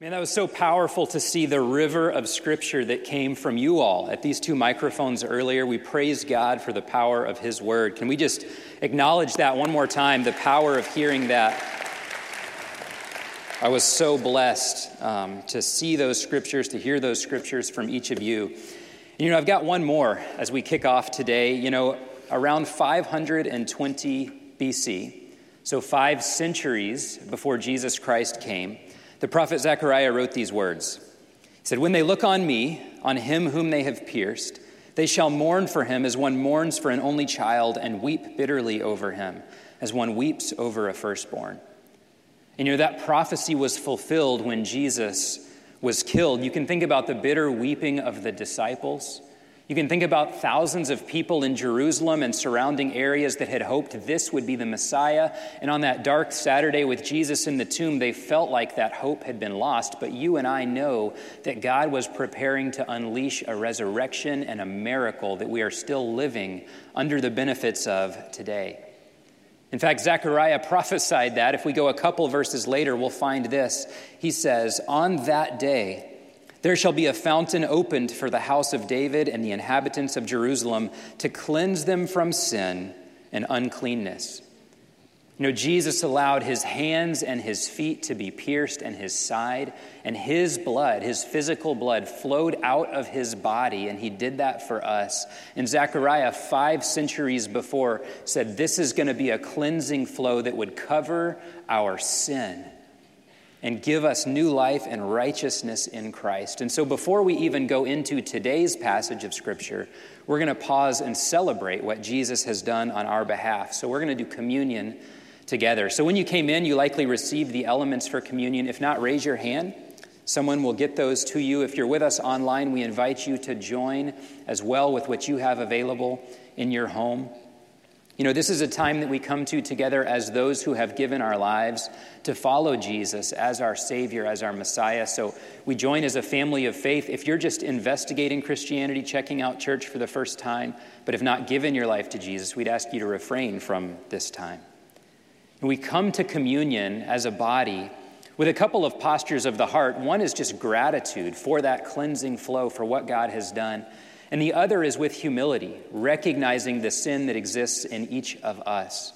Man, that was so powerful to see the river of scripture that came from you all at these two microphones earlier. We praise God for the power of His word. Can we just acknowledge that one more time the power of hearing that? I was so blessed um, to see those scriptures, to hear those scriptures from each of you. You know, I've got one more as we kick off today. You know, around 520 BC, so five centuries before Jesus Christ came, the prophet Zechariah wrote these words. He said, When they look on me, on him whom they have pierced, they shall mourn for him as one mourns for an only child, and weep bitterly over him, as one weeps over a firstborn. And you know, that prophecy was fulfilled when Jesus was killed. You can think about the bitter weeping of the disciples you can think about thousands of people in Jerusalem and surrounding areas that had hoped this would be the Messiah. And on that dark Saturday with Jesus in the tomb, they felt like that hope had been lost. But you and I know that God was preparing to unleash a resurrection and a miracle that we are still living under the benefits of today. In fact, Zechariah prophesied that. If we go a couple verses later, we'll find this. He says, On that day, there shall be a fountain opened for the house of David and the inhabitants of Jerusalem to cleanse them from sin and uncleanness. You know, Jesus allowed his hands and his feet to be pierced and his side, and his blood, his physical blood, flowed out of his body, and he did that for us. And Zechariah, five centuries before, said this is going to be a cleansing flow that would cover our sin and give us new life and righteousness in Christ. And so, before we even go into today's passage of Scripture, we're going to pause and celebrate what Jesus has done on our behalf. So, we're going to do communion together. So, when you came in, you likely received the elements for communion. If not, raise your hand. Someone will get those to you. If you're with us online, we invite you to join as well with what you have available in your home. You know, this is a time that we come to together as those who have given our lives to follow Jesus as our Savior, as our Messiah. So we join as a family of faith. If you're just investigating Christianity, checking out church for the first time, but have not given your life to Jesus, we'd ask you to refrain from this time. And we come to communion as a body with a couple of postures of the heart. One is just gratitude for that cleansing flow, for what God has done. And the other is with humility, recognizing the sin that exists in each of us.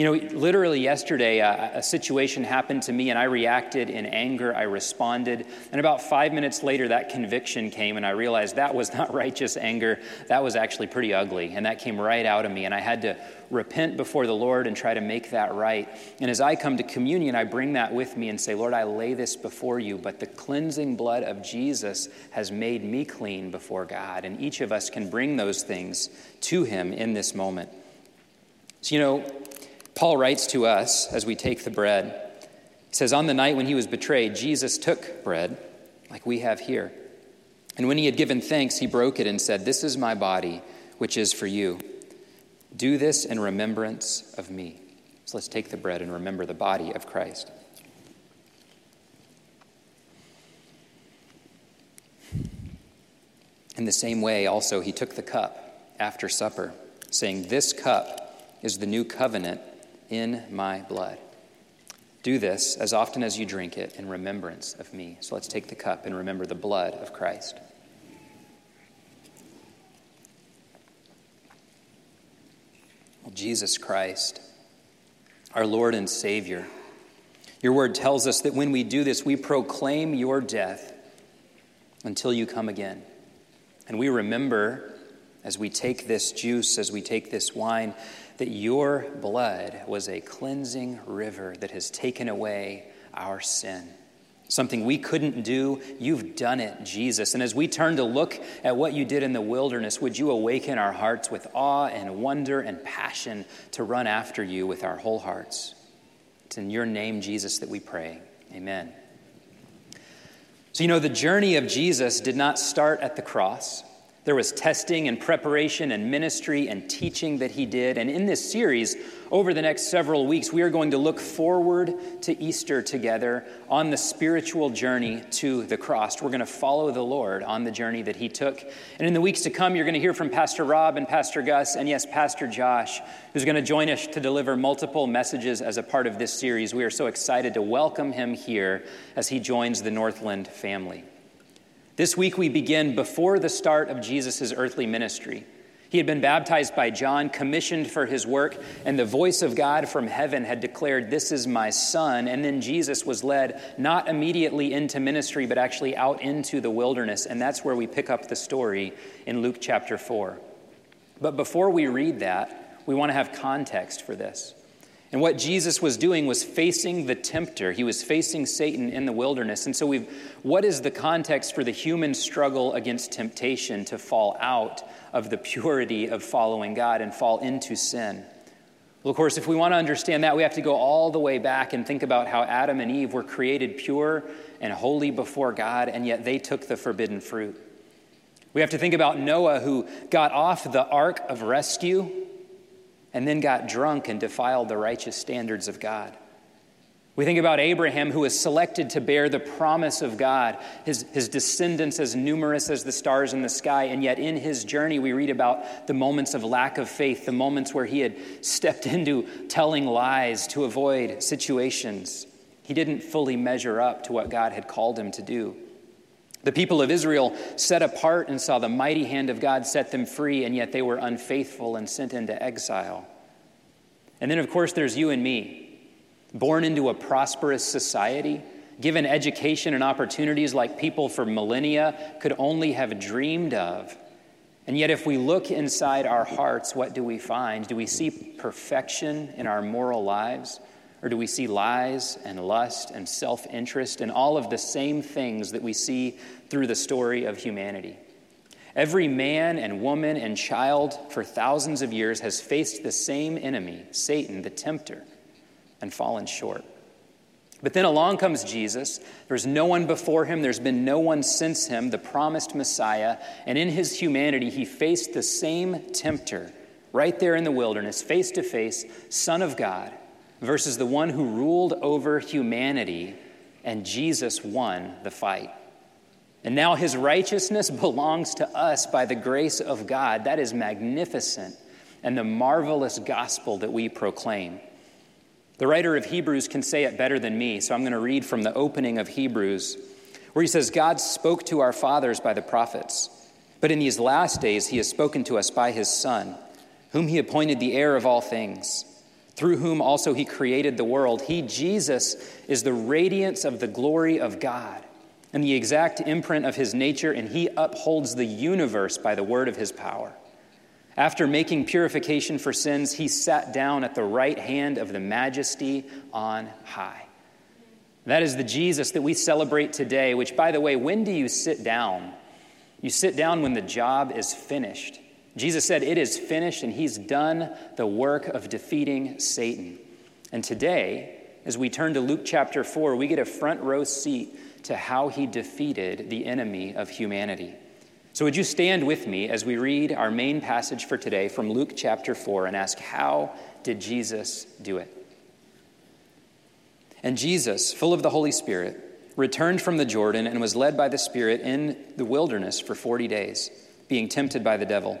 You know, literally yesterday, uh, a, a, situation happened to me and I reacted in anger. I responded. And about five minutes later, that conviction came and I realized that was not righteous anger. That was actually pretty ugly. And that came right out of me. And I had to repent before the Lord and try to make that right. And as I come to communion, I bring that with me and say, Lord, I lay this before you. But the cleansing blood of Jesus has made me clean before God. And each of us can bring those things to Him in this moment. So, you know, Paul writes to us as we take the bread. He says, On the night when he was betrayed, Jesus took bread, like we have here. And when he had given thanks, he broke it and said, This is my body, which is for you. Do this in remembrance of me. So let's take the bread and remember the body of Christ. In the same way, also, he took the cup after supper, saying, This cup is the new covenant in my blood. Do this as often as you drink it in remembrance of me. So let's take the cup and remember the blood of Christ. Jesus Christ, our Lord and Savior, your word tells us that when we do this, we proclaim your death until you come again. And we remember as we take this juice, as we take this wine, that your blood was a cleansing river that has taken away our sin. Something we couldn't do, you've done it, Jesus. And as we turn to look at what you did in the wilderness, would you awaken our hearts with awe and wonder and passion to run after you with our whole hearts? It's in your name, Jesus, that we pray. Amen. So, you know, the journey of Jesus did not start at the cross. There was testing and preparation and ministry and teaching that he did. And in this series, over the next several weeks, we are going to look forward to Easter together on the spiritual journey to the cross. We're going to follow the Lord on the journey that he took. And in the weeks to come, you're going to hear from Pastor Rob and Pastor Gus, and yes, Pastor Josh, who's going to join us to deliver multiple messages as a part of this series. We are so excited to welcome him here as he joins the Northland family. This week we begin before the start of Jesus' earthly ministry. He had been baptized by John, commissioned for his work, and the voice of God from heaven had declared, This is my son. And then Jesus was led not immediately into ministry, but actually out into the wilderness. And that's where we pick up the story in Luke chapter 4. But before we read that, we want to have context for this. And what Jesus was doing was facing the tempter. He was facing Satan in the wilderness. And so we've what is the context for the human struggle against temptation to fall out of the purity of following God and fall into sin? Well, of course, if we want to understand that, we have to go all the way back and think about how Adam and Eve were created pure and holy before God, and yet they took the forbidden fruit. We have to think about Noah, who got off the ark of rescue and then got drunk and defiled the righteous standards of God. We think about Abraham, who was selected to bear the promise of God, his, his descendants as numerous as the stars in the sky, and yet in his journey, we read about the moments of lack of faith, the moments where he had stepped into telling lies to avoid situations. He didn't fully measure up to what God had called him to do. The people of Israel set apart and saw the mighty hand of God set them free, and yet they were unfaithful and sent into exile. And then, of course, there's you and me, born into a prosperous society, given education and opportunities like people for millennia could only have dreamed of. And yet, if we look inside our hearts, what do we find? Do we see perfection in our moral lives? Or do we see lies and lust and self interest and all of the same things that we see through the story of humanity? Every man and woman and child for thousands of years has faced the same enemy, Satan, the tempter, and fallen short. But then along comes Jesus. There's no one before him, there's been no one since him, the promised Messiah. And in his humanity, he faced the same tempter right there in the wilderness, face to face, Son of God versus the one who ruled over humanity, and Jesus won the fight. And now his righteousness belongs to us by the grace of God. That is magnificent and the marvelous gospel that we proclaim. The writer of Hebrews can say it better than me, so I'm going to read from the opening of Hebrews, where he says, God spoke to our fathers by the prophets, but in these last days he has spoken to us by his Son, whom he appointed the heir of all things through whom also he created the world. He, Jesus, is the radiance of the glory of God and the exact imprint of his nature, and he upholds the universe by the word of his power. After making purification for sins, he sat down at the right hand of the majesty on high. That is the Jesus that we celebrate today, which, by the way, when do you sit down? You sit down when the job is finished. Jesus said, It is finished, and he's done the work of defeating Satan. And today, as we turn to Luke chapter 4, we get a front row seat to how he defeated the enemy of humanity. So, would you stand with me as we read our main passage for today from Luke chapter 4 and ask, How did Jesus do it? And Jesus, full of the Holy Spirit, returned from the Jordan and was led by the Spirit in the wilderness for 40 days, being tempted by the devil.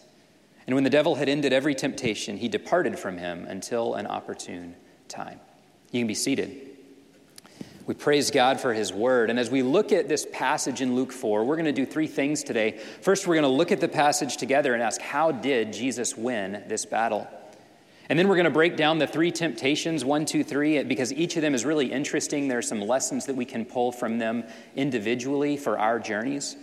And when the devil had ended every temptation, he departed from him until an opportune time. You can be seated. We praise God for His Word. And as we look at this passage in Luke 4, we're going to do three things today. First, we're going to look at the passage together and ask, how did Jesus win this battle? And then we're going to break down the three temptations, one, two, three, because each of them is really interesting. There are some lessons that we can pull from them individually for our journeys.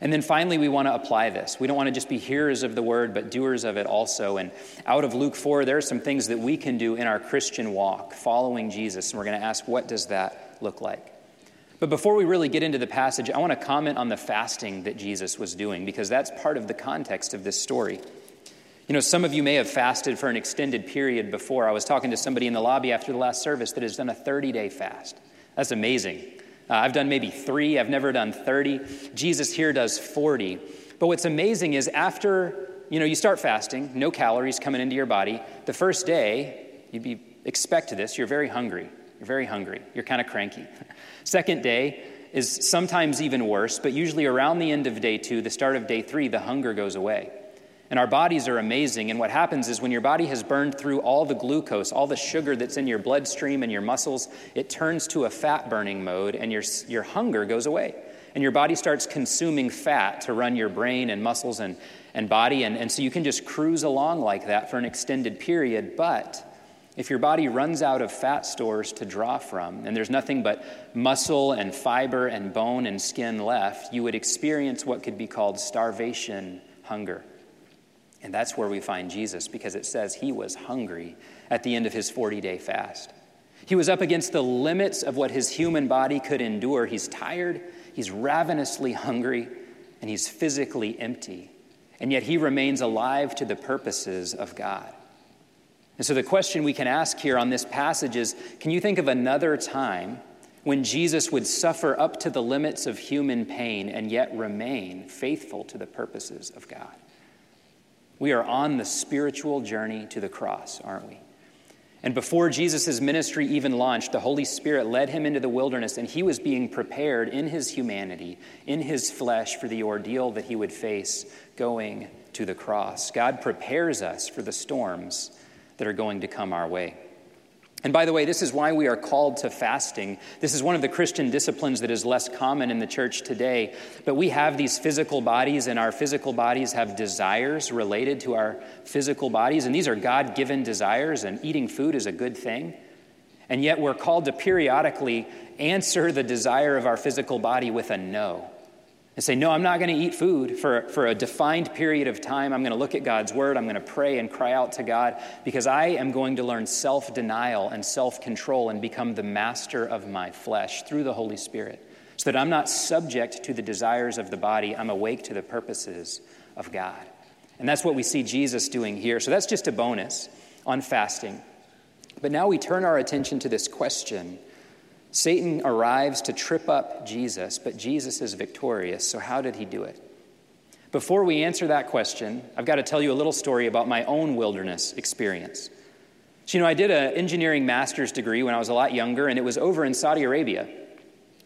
And then finally, we want to apply this. We don't want to just be hearers of the word, but doers of it also. And out of Luke 4, there are some things that we can do in our Christian walk, following Jesus. And we're going to ask, what does that look like? But before we really get into the passage, I want to comment on the fasting that Jesus was doing, because that's part of the context of this story. You know, some of you may have fasted for an extended period before. I was talking to somebody in the lobby after the last service that has done a 30 day fast. That's amazing. Uh, I've done maybe three, I've never done 30. Jesus here does 40. But what's amazing is after, you know, you start fasting, no calories coming into your body, the first day, you'd be expect this, you're very hungry. You're very hungry. You're kind of cranky. Second day is sometimes even worse, but usually around the end of day two, the start of day three, the hunger goes away. And our bodies are amazing. And what happens is when your body has burned through all the glucose, all the sugar that's in your bloodstream and your muscles, it turns to a fat burning mode and your, your hunger goes away. And your body starts consuming fat to run your brain and muscles and, and body. And, and so you can just cruise along like that for an extended period. But if your body runs out of fat stores to draw from, and there's nothing but muscle and fiber and bone and skin left, you would experience what could be called starvation hunger. And that's where we find Jesus because it says he was hungry at the end of his 40 day fast. He was up against the limits of what his human body could endure. He's tired, he's ravenously hungry, and he's physically empty. And yet he remains alive to the purposes of God. And so the question we can ask here on this passage is can you think of another time when Jesus would suffer up to the limits of human pain and yet remain faithful to the purposes of God? We are on the spiritual journey to the cross, aren't we? And before Jesus' ministry even launched, the Holy Spirit led him into the wilderness, and he was being prepared in his humanity, in his flesh, for the ordeal that he would face going to the cross. God prepares us for the storms that are going to come our way. And by the way, this is why we are called to fasting. This is one of the Christian disciplines that is less common in the church today. But we have these physical bodies, and our physical bodies have desires related to our physical bodies. And these are God given desires, and eating food is a good thing. And yet we're called to periodically answer the desire of our physical body with a no and say, No, I'm not going to eat food for, for a defined period of time. I'm going to look at God's word. I'm going to pray and cry out to God because I am going to learn self denial and self control and become the master of my flesh through the Holy Spirit so that I'm not subject to the desires of the body. I'm awake to the purposes of God. And that's what we see Jesus doing here. So that's just a bonus on fasting. But now we turn our attention to this question Satan arrives to trip up Jesus, but Jesus is victorious. So, how did he do it? Before we answer that question, I've got to tell you a little story about my own wilderness experience. So, you know, I did an engineering master's degree when I was a lot younger, and it was over in Saudi Arabia.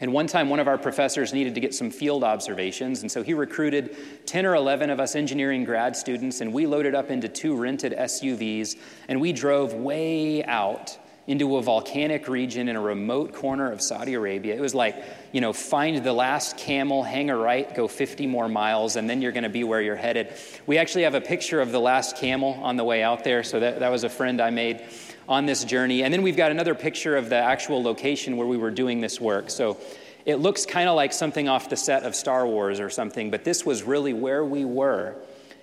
And one time, one of our professors needed to get some field observations, and so he recruited 10 or 11 of us engineering grad students, and we loaded up into two rented SUVs, and we drove way out into a volcanic region in a remote corner of Saudi Arabia. It was like, you know, find the last camel, hang a right, go 50 more miles, and then you're going to be where you're headed. We actually have a picture of the last camel on the way out there, so that, that was a friend I made on this journey. And then we've got another picture of the actual location where we were doing this work. So it looks kind of like something off the set of Star Wars or something, but this was really where we were.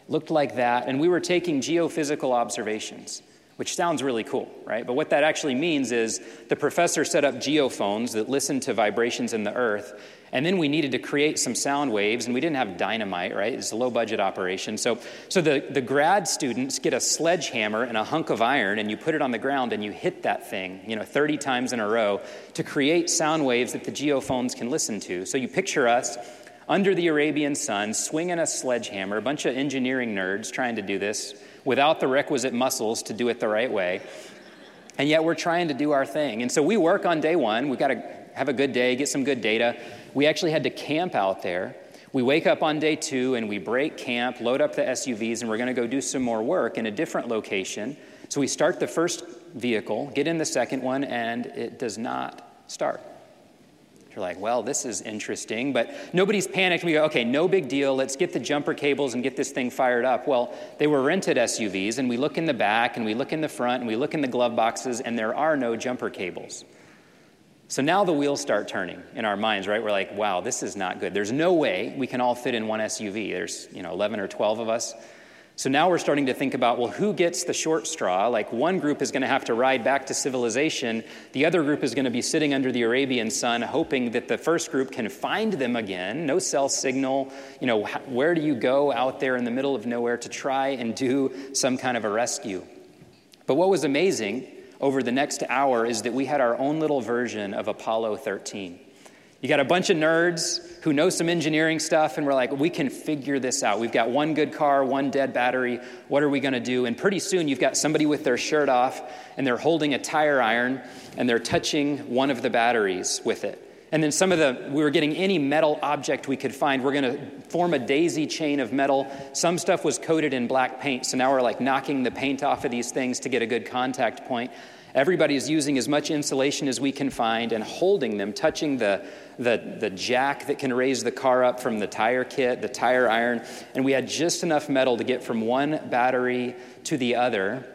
Looked like that, and we were taking geophysical observations which sounds really cool, right? But what that actually means is the professor set up geophones that listen to vibrations in the earth, and then we needed to create some sound waves, and we didn't have dynamite, right? It's a low budget operation. So, so the, the grad students get a sledgehammer and a hunk of iron, and you put it on the ground and you hit that thing, you know, 30 times in a row to create sound waves that the geophones can listen to. So you picture us under the Arabian sun, swinging a sledgehammer, a bunch of engineering nerds trying to do this without the requisite muscles to do it the right way. And yet we're trying to do our thing. And so we work on day one. We've got to have a good day, get some good data. We actually had to camp out there. We wake up on day two and we break camp, load up the SUVs, and we're going to go do some more work in a different location. So we start the first vehicle, get in the second one, and it does not start. You're like, well, this is interesting, but nobody's panicked. We go, okay, no big deal. Let's get the jumper cables and get this thing fired up. Well, they were rented SUVs, and we look in the back, and we look in the front, and we look in the glove boxes, and there are no jumper cables. So now the wheels start turning in our minds, right? We're like, wow, this is not good. There's no way we can all fit in one SUV. There's, you know, 11 or 12 of us. So now we're starting to think about well, who gets the short straw? Like one group is going to have to ride back to civilization, the other group is going to be sitting under the Arabian sun, hoping that the first group can find them again. No cell signal. You know, where do you go out there in the middle of nowhere to try and do some kind of a rescue? But what was amazing over the next hour is that we had our own little version of Apollo 13. You got a bunch of nerds who know some engineering stuff, and we're like, we can figure this out. We've got one good car, one dead battery. What are we going to do? And pretty soon, you've got somebody with their shirt off, and they're holding a tire iron, and they're touching one of the batteries with it. And then some of the, we were getting any metal object we could find. We're going to form a daisy chain of metal. Some stuff was coated in black paint, so now we're like knocking the paint off of these things to get a good contact point. Everybody is using as much insulation as we can find and holding them, touching the, the, the jack that can raise the car up from the tire kit, the tire iron. And we had just enough metal to get from one battery to the other.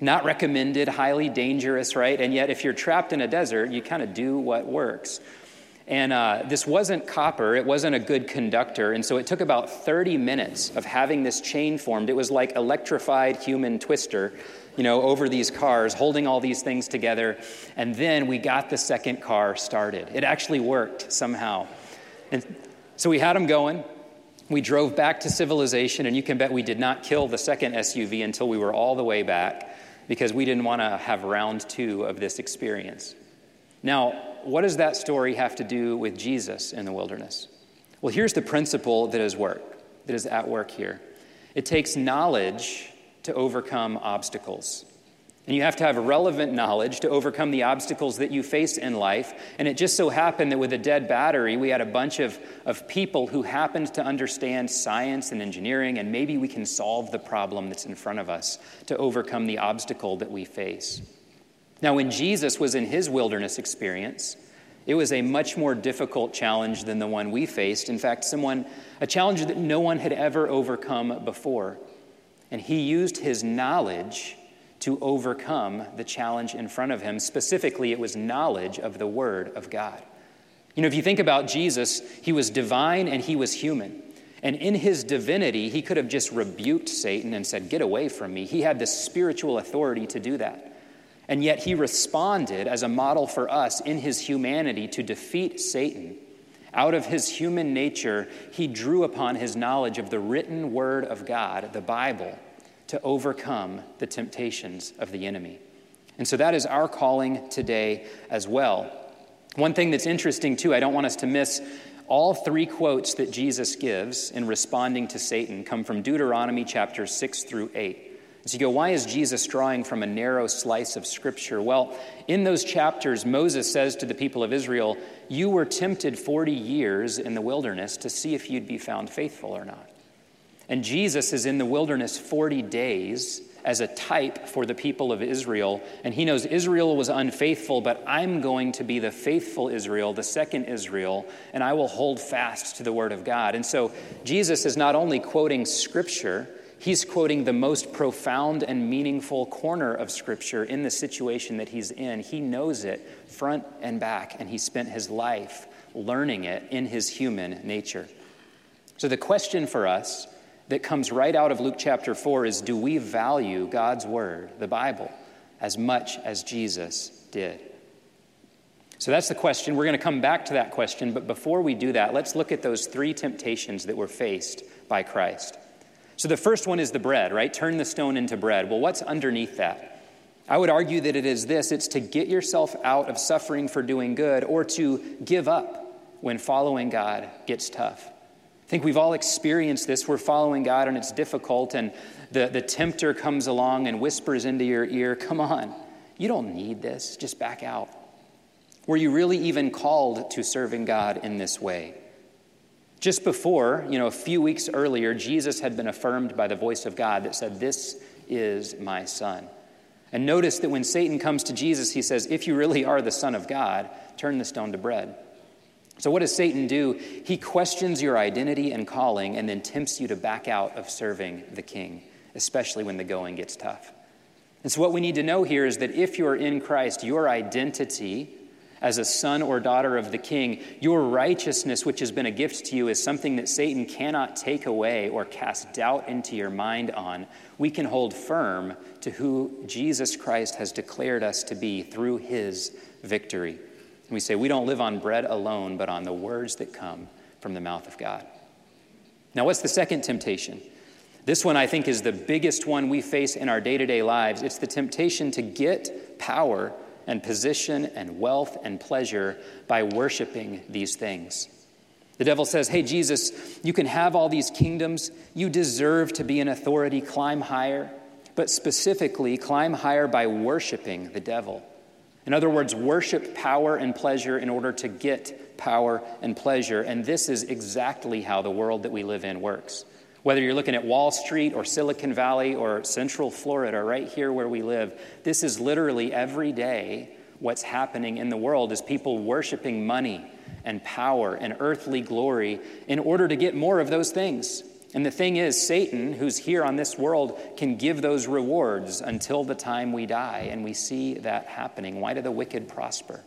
Not recommended, highly dangerous, right? And yet, if you're trapped in a desert, you kind of do what works. And uh, this wasn't copper, it wasn't a good conductor. And so it took about 30 minutes of having this chain formed. It was like electrified human twister you know, over these cars, holding all these things together. And then we got the second car started. It actually worked somehow. And so we had them going. We drove back to civilization, and you can bet we did not kill the second SUV until we were all the way back because we didn't want to have round two of this experience. Now, what does that story have to do with Jesus in the wilderness? Well, here's the principle that is work, that is at work here. It takes knowledge to overcome obstacles. And you have to have relevant knowledge to overcome the obstacles that you face in life. And it just so happened that with a dead battery, we had a bunch of, of people who happened to understand science and engineering, and maybe we can solve the problem that's in front of us to overcome the obstacle that we face. Now, when Jesus was in his wilderness experience, it was a much more difficult challenge than the one we faced. In fact, someone, a challenge that no one had ever overcome before. And he used his knowledge to overcome the challenge in front of him. Specifically, it was knowledge of the Word of God. You know, if you think about Jesus, he was divine and he was human. And in his divinity, he could have just rebuked Satan and said, Get away from me. He had the spiritual authority to do that. And yet he responded as a model for us in his humanity to defeat Satan out of his human nature, he drew upon his knowledge of the written word of God, the Bible, to overcome the temptations of the enemy. And so that is our calling today as well. One thing that's interesting, too, I don't want us to miss all three quotes that Jesus gives in responding to Satan come from Deuteronomy chapters 6 through 8. So you go, why is Jesus drawing from a narrow slice of Scripture? Well, in those chapters, Moses says to the people of Israel, You were tempted 40 years in the wilderness to see if you'd be found faithful or not. And Jesus is in the wilderness 40 days as a type for the people of Israel. And he knows Israel was unfaithful, but I'm going to be the faithful Israel, the second Israel, and I will hold fast to the word of God. And so Jesus is not only quoting Scripture, he's quoting the most profound and meaningful corner of Scripture in the situation that he's in. He knows it front and back, and he spent his life learning it in his human nature. So, the question for us that comes right out of Luke chapter 4 is do we value God's Word, the Bible, as much as Jesus did? So that's the question. We're going to come back to that question, but before we do that, let's look at those three temptations that were faced by Christ. So the first one is the bread, right? Turn the stone into bread. Well, what's underneath that? I would argue that it is this it's to get yourself out of suffering for doing good or to give up when following God gets tough. I think we've all experienced this. We're following God and it's difficult, and the, the tempter comes along and whispers into your ear, Come on, you don't need this, just back out. Were you really even called to serving God in this way? Just before, you know, a few weeks earlier, Jesus had been affirmed by the voice of God that said, This is my son. And notice that when Satan comes to Jesus, he says, If you really are the Son of God, turn the stone to bread. So, what does Satan do? He questions your identity and calling and then tempts you to back out of serving the king, especially when the going gets tough. And so, what we need to know here is that if you're in Christ, your identity as a son or daughter of the king, your righteousness, which has been a gift to you, is something that Satan cannot take away or cast doubt into your mind on. We can hold firm to who Jesus Christ has declared us to be through his victory. And we say, we don't live on bread alone, but on the words that come from the mouth of God. Now, what's the second temptation? This one, I think, is the biggest one we face in our day to day lives. It's the temptation to get power and position and wealth and pleasure by worshiping these things. The devil says, Hey, Jesus, you can have all these kingdoms. You deserve to be an authority. Climb higher. But specifically, climb higher by worshiping the devil. In other words, worship power and pleasure in order to get power and pleasure. And this is exactly how the world that we live in works. Whether you're looking at Wall Street or Silicon Valley or Central Florida, right here where we live, this is literally every day what's happening in the world is people worshiping money and power and earthly glory in order to get more of those things. And the thing is, Satan, who's here on this world, can give those rewards until the time we die, and we see that happening. Why do the wicked prosper?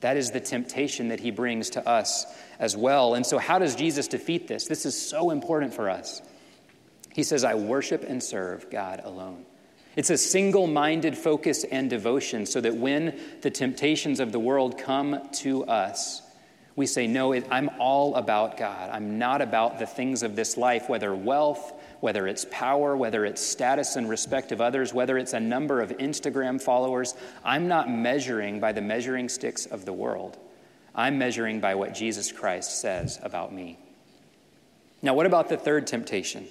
That is the temptation that he brings to us as well. And so, how does Jesus defeat this? This is so important for us. He says, I worship and serve God alone. It's a single minded focus and devotion so that when the temptations of the world come to us, we say, No, it, I'm all about God. I'm not about the things of this life, whether wealth, whether it's power, whether it's status and respect of others, whether it's a number of Instagram followers. I'm not measuring by the measuring sticks of the world. I'm measuring by what Jesus Christ says about me. Now, what about the third temptation?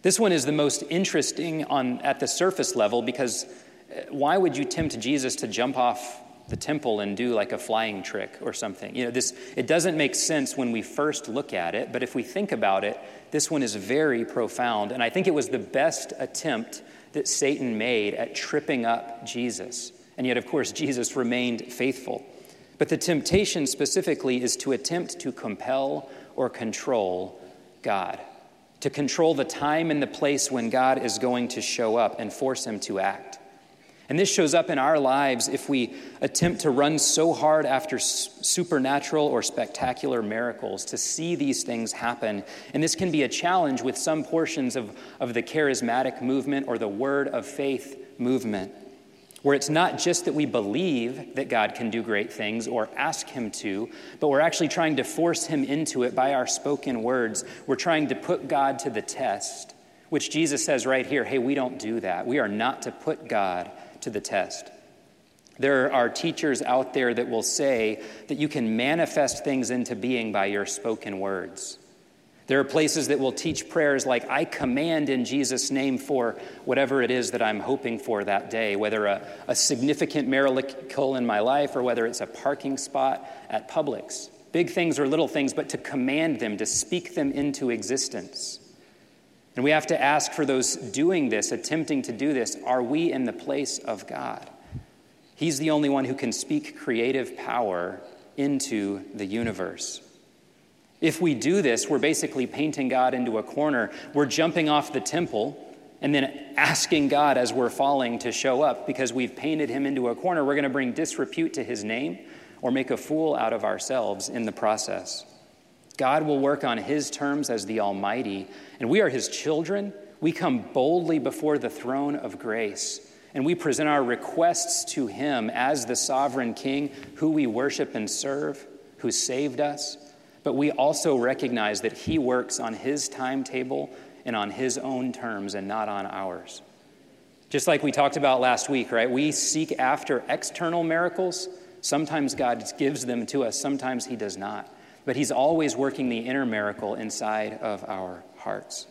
This one is the most interesting on, at the surface level because uh, why would you tempt Jesus to jump off the temple and do like a flying trick or something? You know, this, it doesn't make sense when we first look at it, but if we think about it, this one is very profound. And I think it was the best attempt that Satan made at tripping up Jesus. And yet, of course, Jesus remained faithful. But the temptation specifically is to attempt to compel or control God, to control the time and the place when God is going to show up and force him to act. And this shows up in our lives if we attempt to run so hard after supernatural or spectacular miracles to see these things happen. And this can be a challenge with some portions of, of the charismatic movement or the word of faith movement where it's not just that we believe that God can do great things or ask Him to, but we're actually trying to force Him into it by our spoken words. We're trying to put God to the test, which Jesus says right here hey, we don't do that. We are not to put God to the test. There are teachers out there that will say that you can manifest things into being by your spoken words. There are places that will teach prayers like, I command in Jesus' name for whatever it is that I'm hoping for that day, whether a, a significant miracle in my life or whether it's a parking spot at Publix. Big things or little things, but to command them, to speak them into existence. And we have to ask for those doing this, attempting to do this, are we in the place of God? He's the only one who can speak creative power into the universe. If we do this, we're basically painting God into a corner. We're jumping off the temple and then asking God as we're falling to show up because we've painted him into a corner. We're going to bring disrepute to his name or make a fool out of ourselves in the process. God will work on his terms as the Almighty, and we are his children. We come boldly before the throne of grace, and we present our requests to him as the sovereign king who we worship and serve, who saved us but we also recognize that He works on His timetable and on His own terms and not on ours. Just like we talked about last week, right? We seek after external miracles. Sometimes God gives them to us, sometimes He does not. But He's always working the inner miracle inside of our hearts.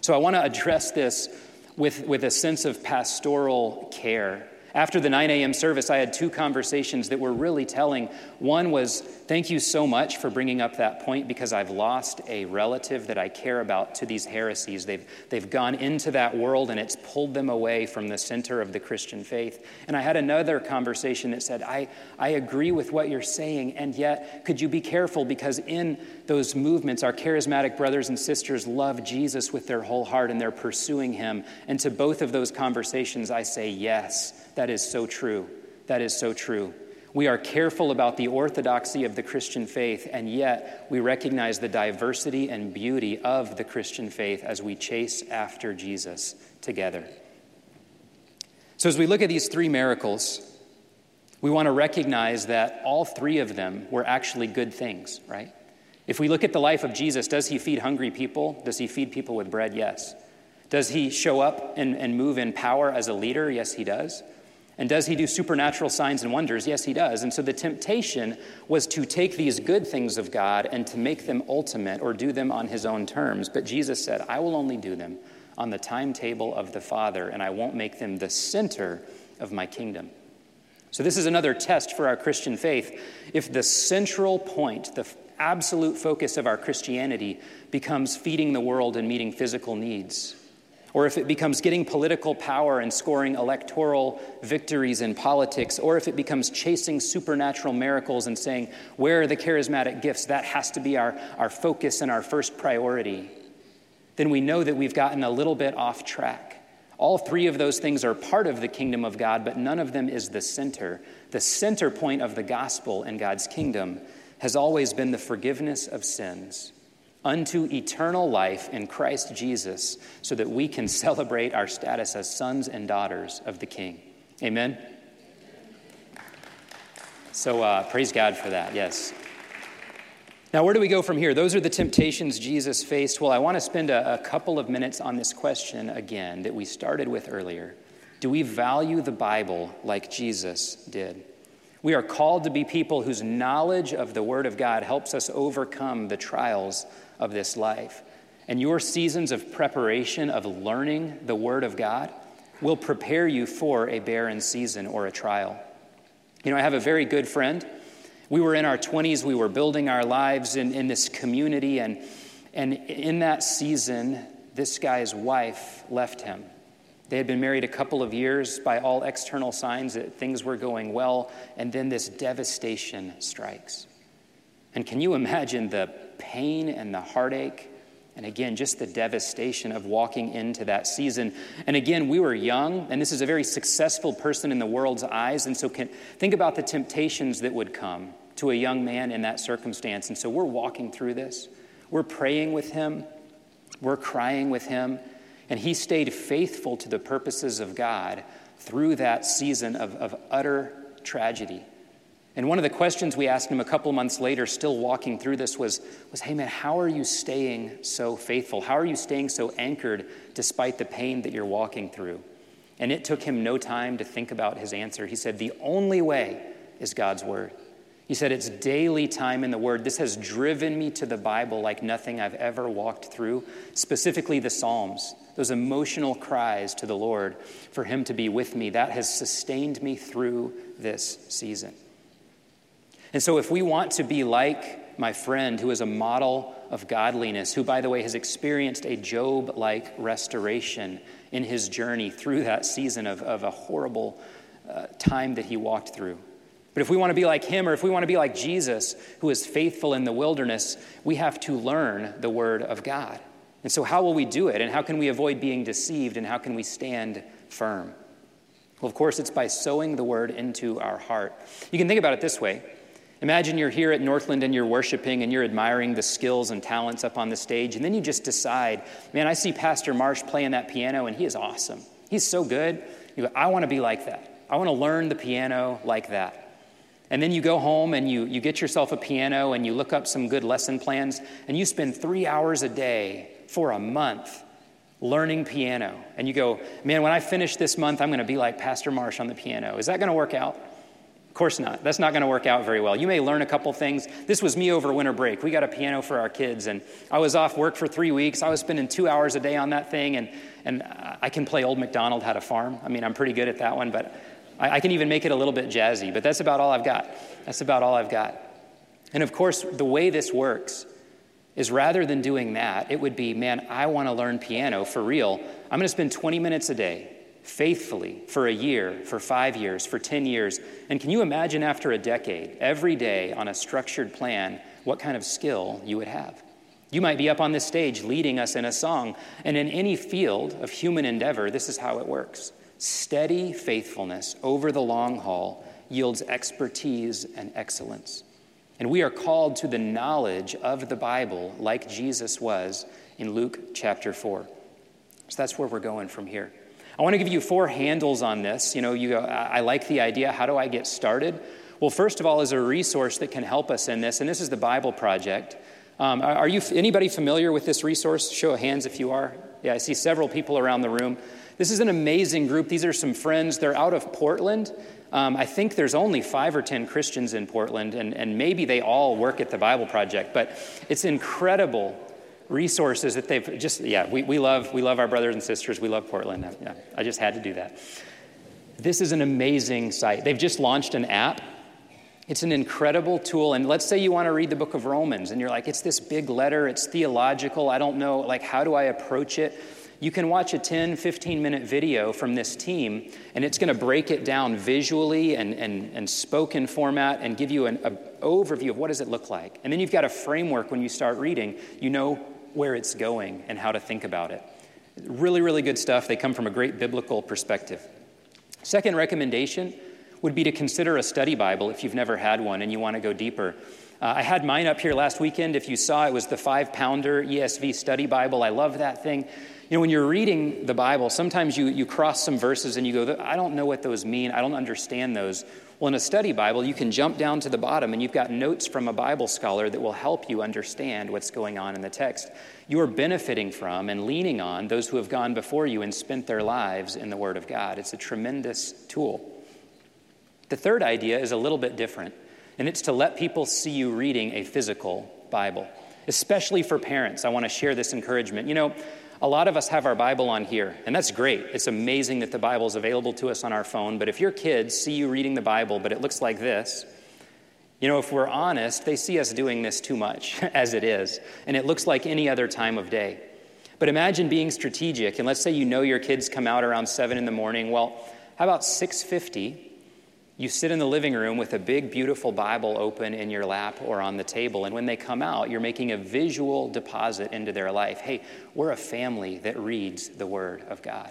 So I want to address this with, with a sense of pastoral care After the 9 a.m. service, I had two conversations that were really telling. One was, Thank you so much for bringing up that point because I've lost a relative that I care about to these heresies. They've, they've gone into that world and it's pulled them away from the center of the Christian faith. And I had another conversation that said, I, I agree with what you're saying, and yet could you be careful because in those movements, our charismatic brothers and sisters love Jesus with their whole heart and they're pursuing him. And to both of those conversations, I say, Yes that is so true. That is so true. We are careful about the orthodoxy of the Christian faith, and yet we recognize the diversity and beauty of the Christian faith as we chase after Jesus together. So, as we look at these three miracles, we want to recognize that all three of them were actually good things, right? If we look at the life of Jesus, does he feed hungry people? Does he feed people with bread? Yes. Does he show up and, and move in power as a leader? Yes, he does. And does he do supernatural signs and wonders? Yes, he does. And so the temptation was to take these good things of God and to make them ultimate or do them on his own terms. But Jesus said, I will only do them on the timetable of the Father, and I won't make them the center of my kingdom. So, this is another test for our Christian faith. If the central point, the absolute focus of our Christianity becomes feeding the world and meeting physical needs, or if it becomes getting political power and scoring electoral victories in politics, or if it becomes chasing supernatural miracles and saying, Where are the charismatic gifts? That has to be our, our focus and our first priority. Then we know that we've gotten a little bit off track. All three of those things are part of the kingdom of God, but none of them is the center. The center point of the gospel and God's kingdom has always been the forgiveness of sins unto eternal life in Christ Jesus so that we can celebrate our status as sons and daughters of the King. Amen? So uh, praise God for that, yes. Now, where do we go from here? Those are the temptations Jesus faced. Well, I want to spend a, a couple of minutes on this question again that we started with earlier. Do we value the Bible like Jesus did? We are called to be people whose knowledge of the Word of God helps us overcome the trials of this life. And your seasons of preparation, of learning the Word of God, will prepare you for a barren season or a trial. You know, I have a very good friend. We were in our 20s, we were building our lives in, in this community, and, and in that season, this guy's wife left him. They had been married a couple of years by all external signs that things were going well, and then this devastation strikes. And can you imagine the pain and the heartache? And again, just the devastation of walking into that season. And again, we were young, and this is a very successful person in the world's eyes. And so, can, think about the temptations that would come to a young man in that circumstance. And so, we're walking through this. We're praying with him, we're crying with him. And he stayed faithful to the purposes of God through that season of, of utter tragedy. And one of the questions we asked him a couple months later, still walking through this, was, was Hey, man, how are you staying so faithful? How are you staying so anchored despite the pain that you're walking through? And it took him no time to think about his answer. He said, The only way is God's word. He said, It's daily time in the Word. This has driven me to the Bible like nothing I've ever walked through, specifically the Psalms, those emotional cries to the Lord for Him to be with me. That has sustained me through this season. And so, if we want to be like my friend who is a model of godliness, who, by the way, has experienced a Job like restoration in his journey through that season of, of a horrible uh, time that he walked through. But if we want to be like him, or if we want to be like Jesus, who is faithful in the wilderness, we have to learn the Word of God. And so, how will we do it? And how can we avoid being deceived? And how can we stand firm? Well, of course, it's by sowing the Word into our heart. You can think about it this way Imagine you're here at Northland and you're worshiping and you're admiring the skills and talents up on the stage, and then you just decide, man, I see Pastor Marsh playing that piano and he is awesome. He's so good. You go, I want to be like that. I want to learn the piano like that. And then you go home and you, you get yourself a piano and you look up some good lesson plans and you spend three hours a day for a month learning piano. And you go, man, when I finish this month, I'm going to be like Pastor Marsh on the piano. Is that going to work out? Course not. That's not going to work out very well. You may learn a couple things. This was me over winter break. We got a piano for our kids, and I was off work for three weeks. I was spending two hours a day on that thing, and, and I can play Old MacDonald Had a Farm. I mean, I'm pretty good at that one, but I, I can even make it a little bit jazzy, but that's about all I've got. That's about all I've got. And of course, the way this works is rather than doing that, it would be, man, I want to learn piano for real. I'm going to spend 20 minutes a day faithfully for a year, for five years, for 10 years. And can you imagine after a decade, every day on a structured plan, what kind of skill you would have? You might be up on this stage leading us in a song, and in any field of human endeavor, this is how it works. Steady faithfulness over the long haul yields expertise and excellence. And we are called to the knowledge of the Bible like Jesus was in Luke chapter 4. So that's where we're going from here. I want to give you four handles on this. You know, you go, I like the idea. How do I get started? Well, first of all, is a resource that can help us in this, and this is the Bible Project. Um, are you anybody familiar with this resource? Show of hands if you are. Yeah, I see several people around the room. This is an amazing group. These are some friends. They're out of Portland. Um, I think there's only five or ten Christians in Portland, and, and maybe they all work at the Bible Project. But it's incredible resources that they've just, yeah, we, we, love, we love our brothers and sisters. We love Portland. Yeah, I just had to do that. This is an amazing site. They've just launched an app it's an incredible tool. And let's say you want to read the book of Romans and you're like, it's this big letter, it's theological, I don't know, like, how do I approach it? You can watch a 10, 15 minute video from this team, and it's going to break it down visually and, and, and spoken format and give you an overview of what does it look like. And then you've got a framework when you start reading. You know where it's going and how to think about it. Really, really good stuff. They come from a great biblical perspective. Second recommendation would be to consider a study Bible if you've never had one and you want to go deeper. Uh, I had mine up here last weekend. If you saw, it was the five pounder ESV study Bible. I love that thing. You know, when you're reading the Bible, sometimes you, you cross some verses and you go, I don't know what those mean. I don't understand those. Well, in a study Bible, you can jump down to the bottom and you've got notes from a Bible scholar that will help you understand what's going on in the text. You're benefiting from and leaning on those who have gone before you and spent their lives in the Word of God. It's a tremendous tool. The third idea is a little bit different, and it's to let people see you reading a physical Bible, especially for parents. I want to share this encouragement. You know, a lot of us have our Bible on here, and that's great. It's amazing that the Bible is available to us on our phone, but if your kids see you reading the Bible, but it looks like this, you know, if we're honest, they see us doing this too much as it is, and it looks like any other time of day. But imagine being strategic, and let's say you know your kids come out around 7 in the morning. Well, how about 6:50? You sit in the living room with a big, beautiful Bible open in your lap or on the table, and when they come out, you're making a visual deposit into their life. Hey, we're a family that reads the Word of God.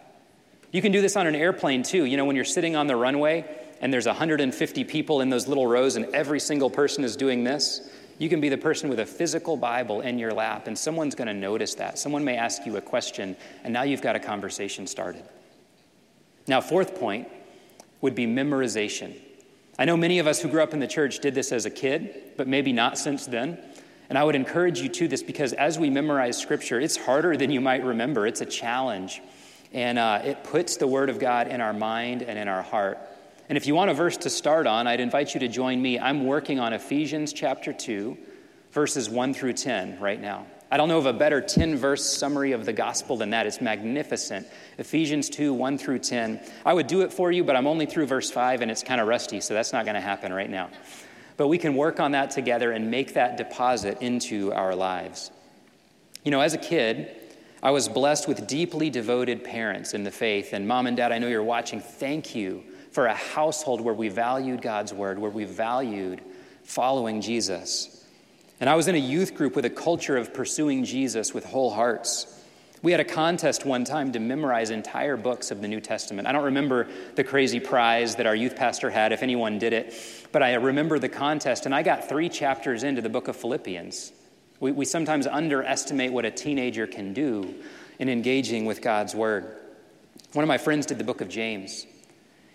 You can do this on an airplane too. You know, when you're sitting on the runway and there's 150 people in those little rows, and every single person is doing this, you can be the person with a physical Bible in your lap, and someone's going to notice that. Someone may ask you a question, and now you've got a conversation started. Now, fourth point would be memorization. I know many of us who grew up in the church did this as a kid, but maybe not since then. And I would encourage you to this because as we memorize Scripture, it's harder than you might remember. It's a challenge. And uh, it puts the Word of God in our mind and in our heart. And if you want a verse to start on, I'd invite you to join me. I'm working on Ephesians chapter 2, verses 1 through 10 right now. I don't know of a better 10 verse summary of the gospel than that. It's magnificent. Ephesians 2 1 through 10. I would do it for you, but I'm only through verse 5 and it's kind of rusty, so that's not going to happen right now. But we can work on that together and make that deposit into our lives. You know, as a kid, I was blessed with deeply devoted parents in the faith. And mom and dad, I know you're watching. Thank you for a household where we valued God's word, where we valued following Jesus. And I was in a youth group with a culture of pursuing Jesus with whole hearts. We had a contest one time to memorize entire books of the New Testament. I don't remember the crazy prize that our youth pastor had, if anyone did it, but I remember the contest, and I got three chapters into the book of Philippians. We, we sometimes underestimate what a teenager can do in engaging with God's Word. One of my friends did the book of James.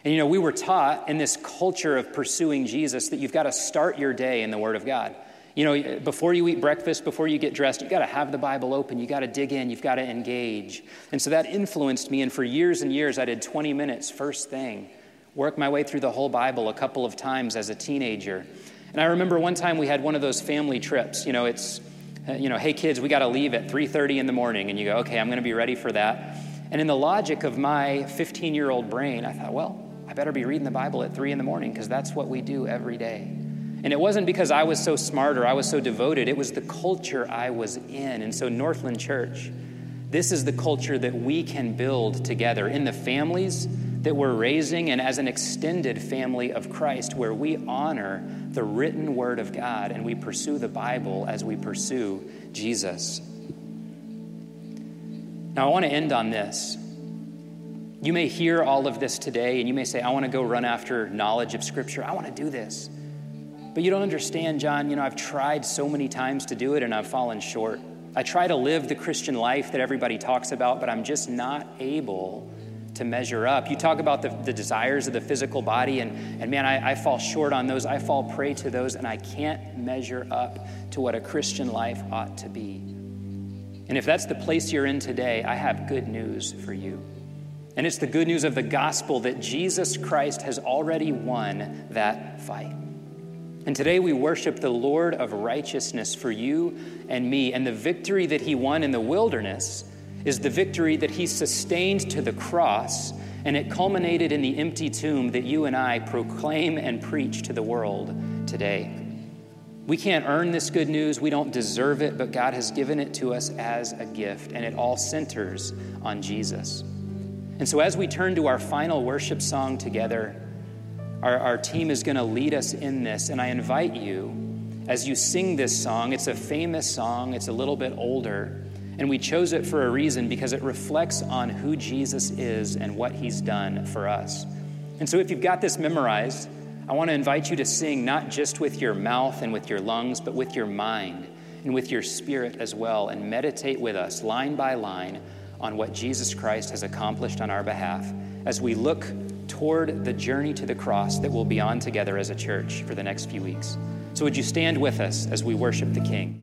And you know, we were taught in this culture of pursuing Jesus that you've got to start your day in the Word of God. You know, before you eat breakfast, before you get dressed, you've got to have the Bible open. You've got to dig in. You've got to engage. And so that influenced me. And for years and years, I did 20 minutes first thing, work my way through the whole Bible a couple of times as a teenager. And I remember one time we had one of those family trips. You know, it's, uh, you know, hey kids, we got to leave at 3:30 in the morning. And you go, okay, I'm going to be ready for that. And in the logic of my 15 year old brain, I thought, well, I better be reading the Bible at three in the morning because that's what we do every day. And it wasn't because I was so smart or I was so devoted, it was the culture I was in. And so, Northland Church, this is the culture that we can build together in the families that we're raising and as an extended family of Christ, where we honor the written word of God and we pursue the Bible as we pursue Jesus. Now, I want to end on this. You may hear all of this today and you may say, I want to go run after knowledge of Scripture. I want to do this. But you don't understand, John. You know, I've tried so many times to do it and I've fallen short. I try to live the Christian life that everybody talks about, but I'm just not able to measure up. You talk about the, the desires of the physical body, and, and man, I, I fall short on those. I fall prey to those, and I can't measure up to what a Christian life ought to be. And if that's the place you're in today, I have good news for you. And it's the good news of the gospel that Jesus Christ has already won that fight. And today we worship the Lord of righteousness for you and me. And the victory that he won in the wilderness is the victory that he sustained to the cross. And it culminated in the empty tomb that you and I proclaim and preach to the world today. We can't earn this good news. We don't deserve it, but God has given it to us as a gift. And it all centers on Jesus. And so as we turn to our final worship song together, our, our team is going to lead us in this, and I invite you, as you sing this song, it's a famous song, it's a little bit older, and we chose it for a reason because it reflects on who Jesus is and what he's done for us. And so if you've got this memorized, I want to invite you to sing not just with your mouth and with your lungs, but with your mind and with your spirit as well, and meditate with us line by line on what Jesus Christ has accomplished on our behalf as we look toward the journey to the cross that we'll be on together as a church for the next few weeks. So, would you stand with us as we worship the King?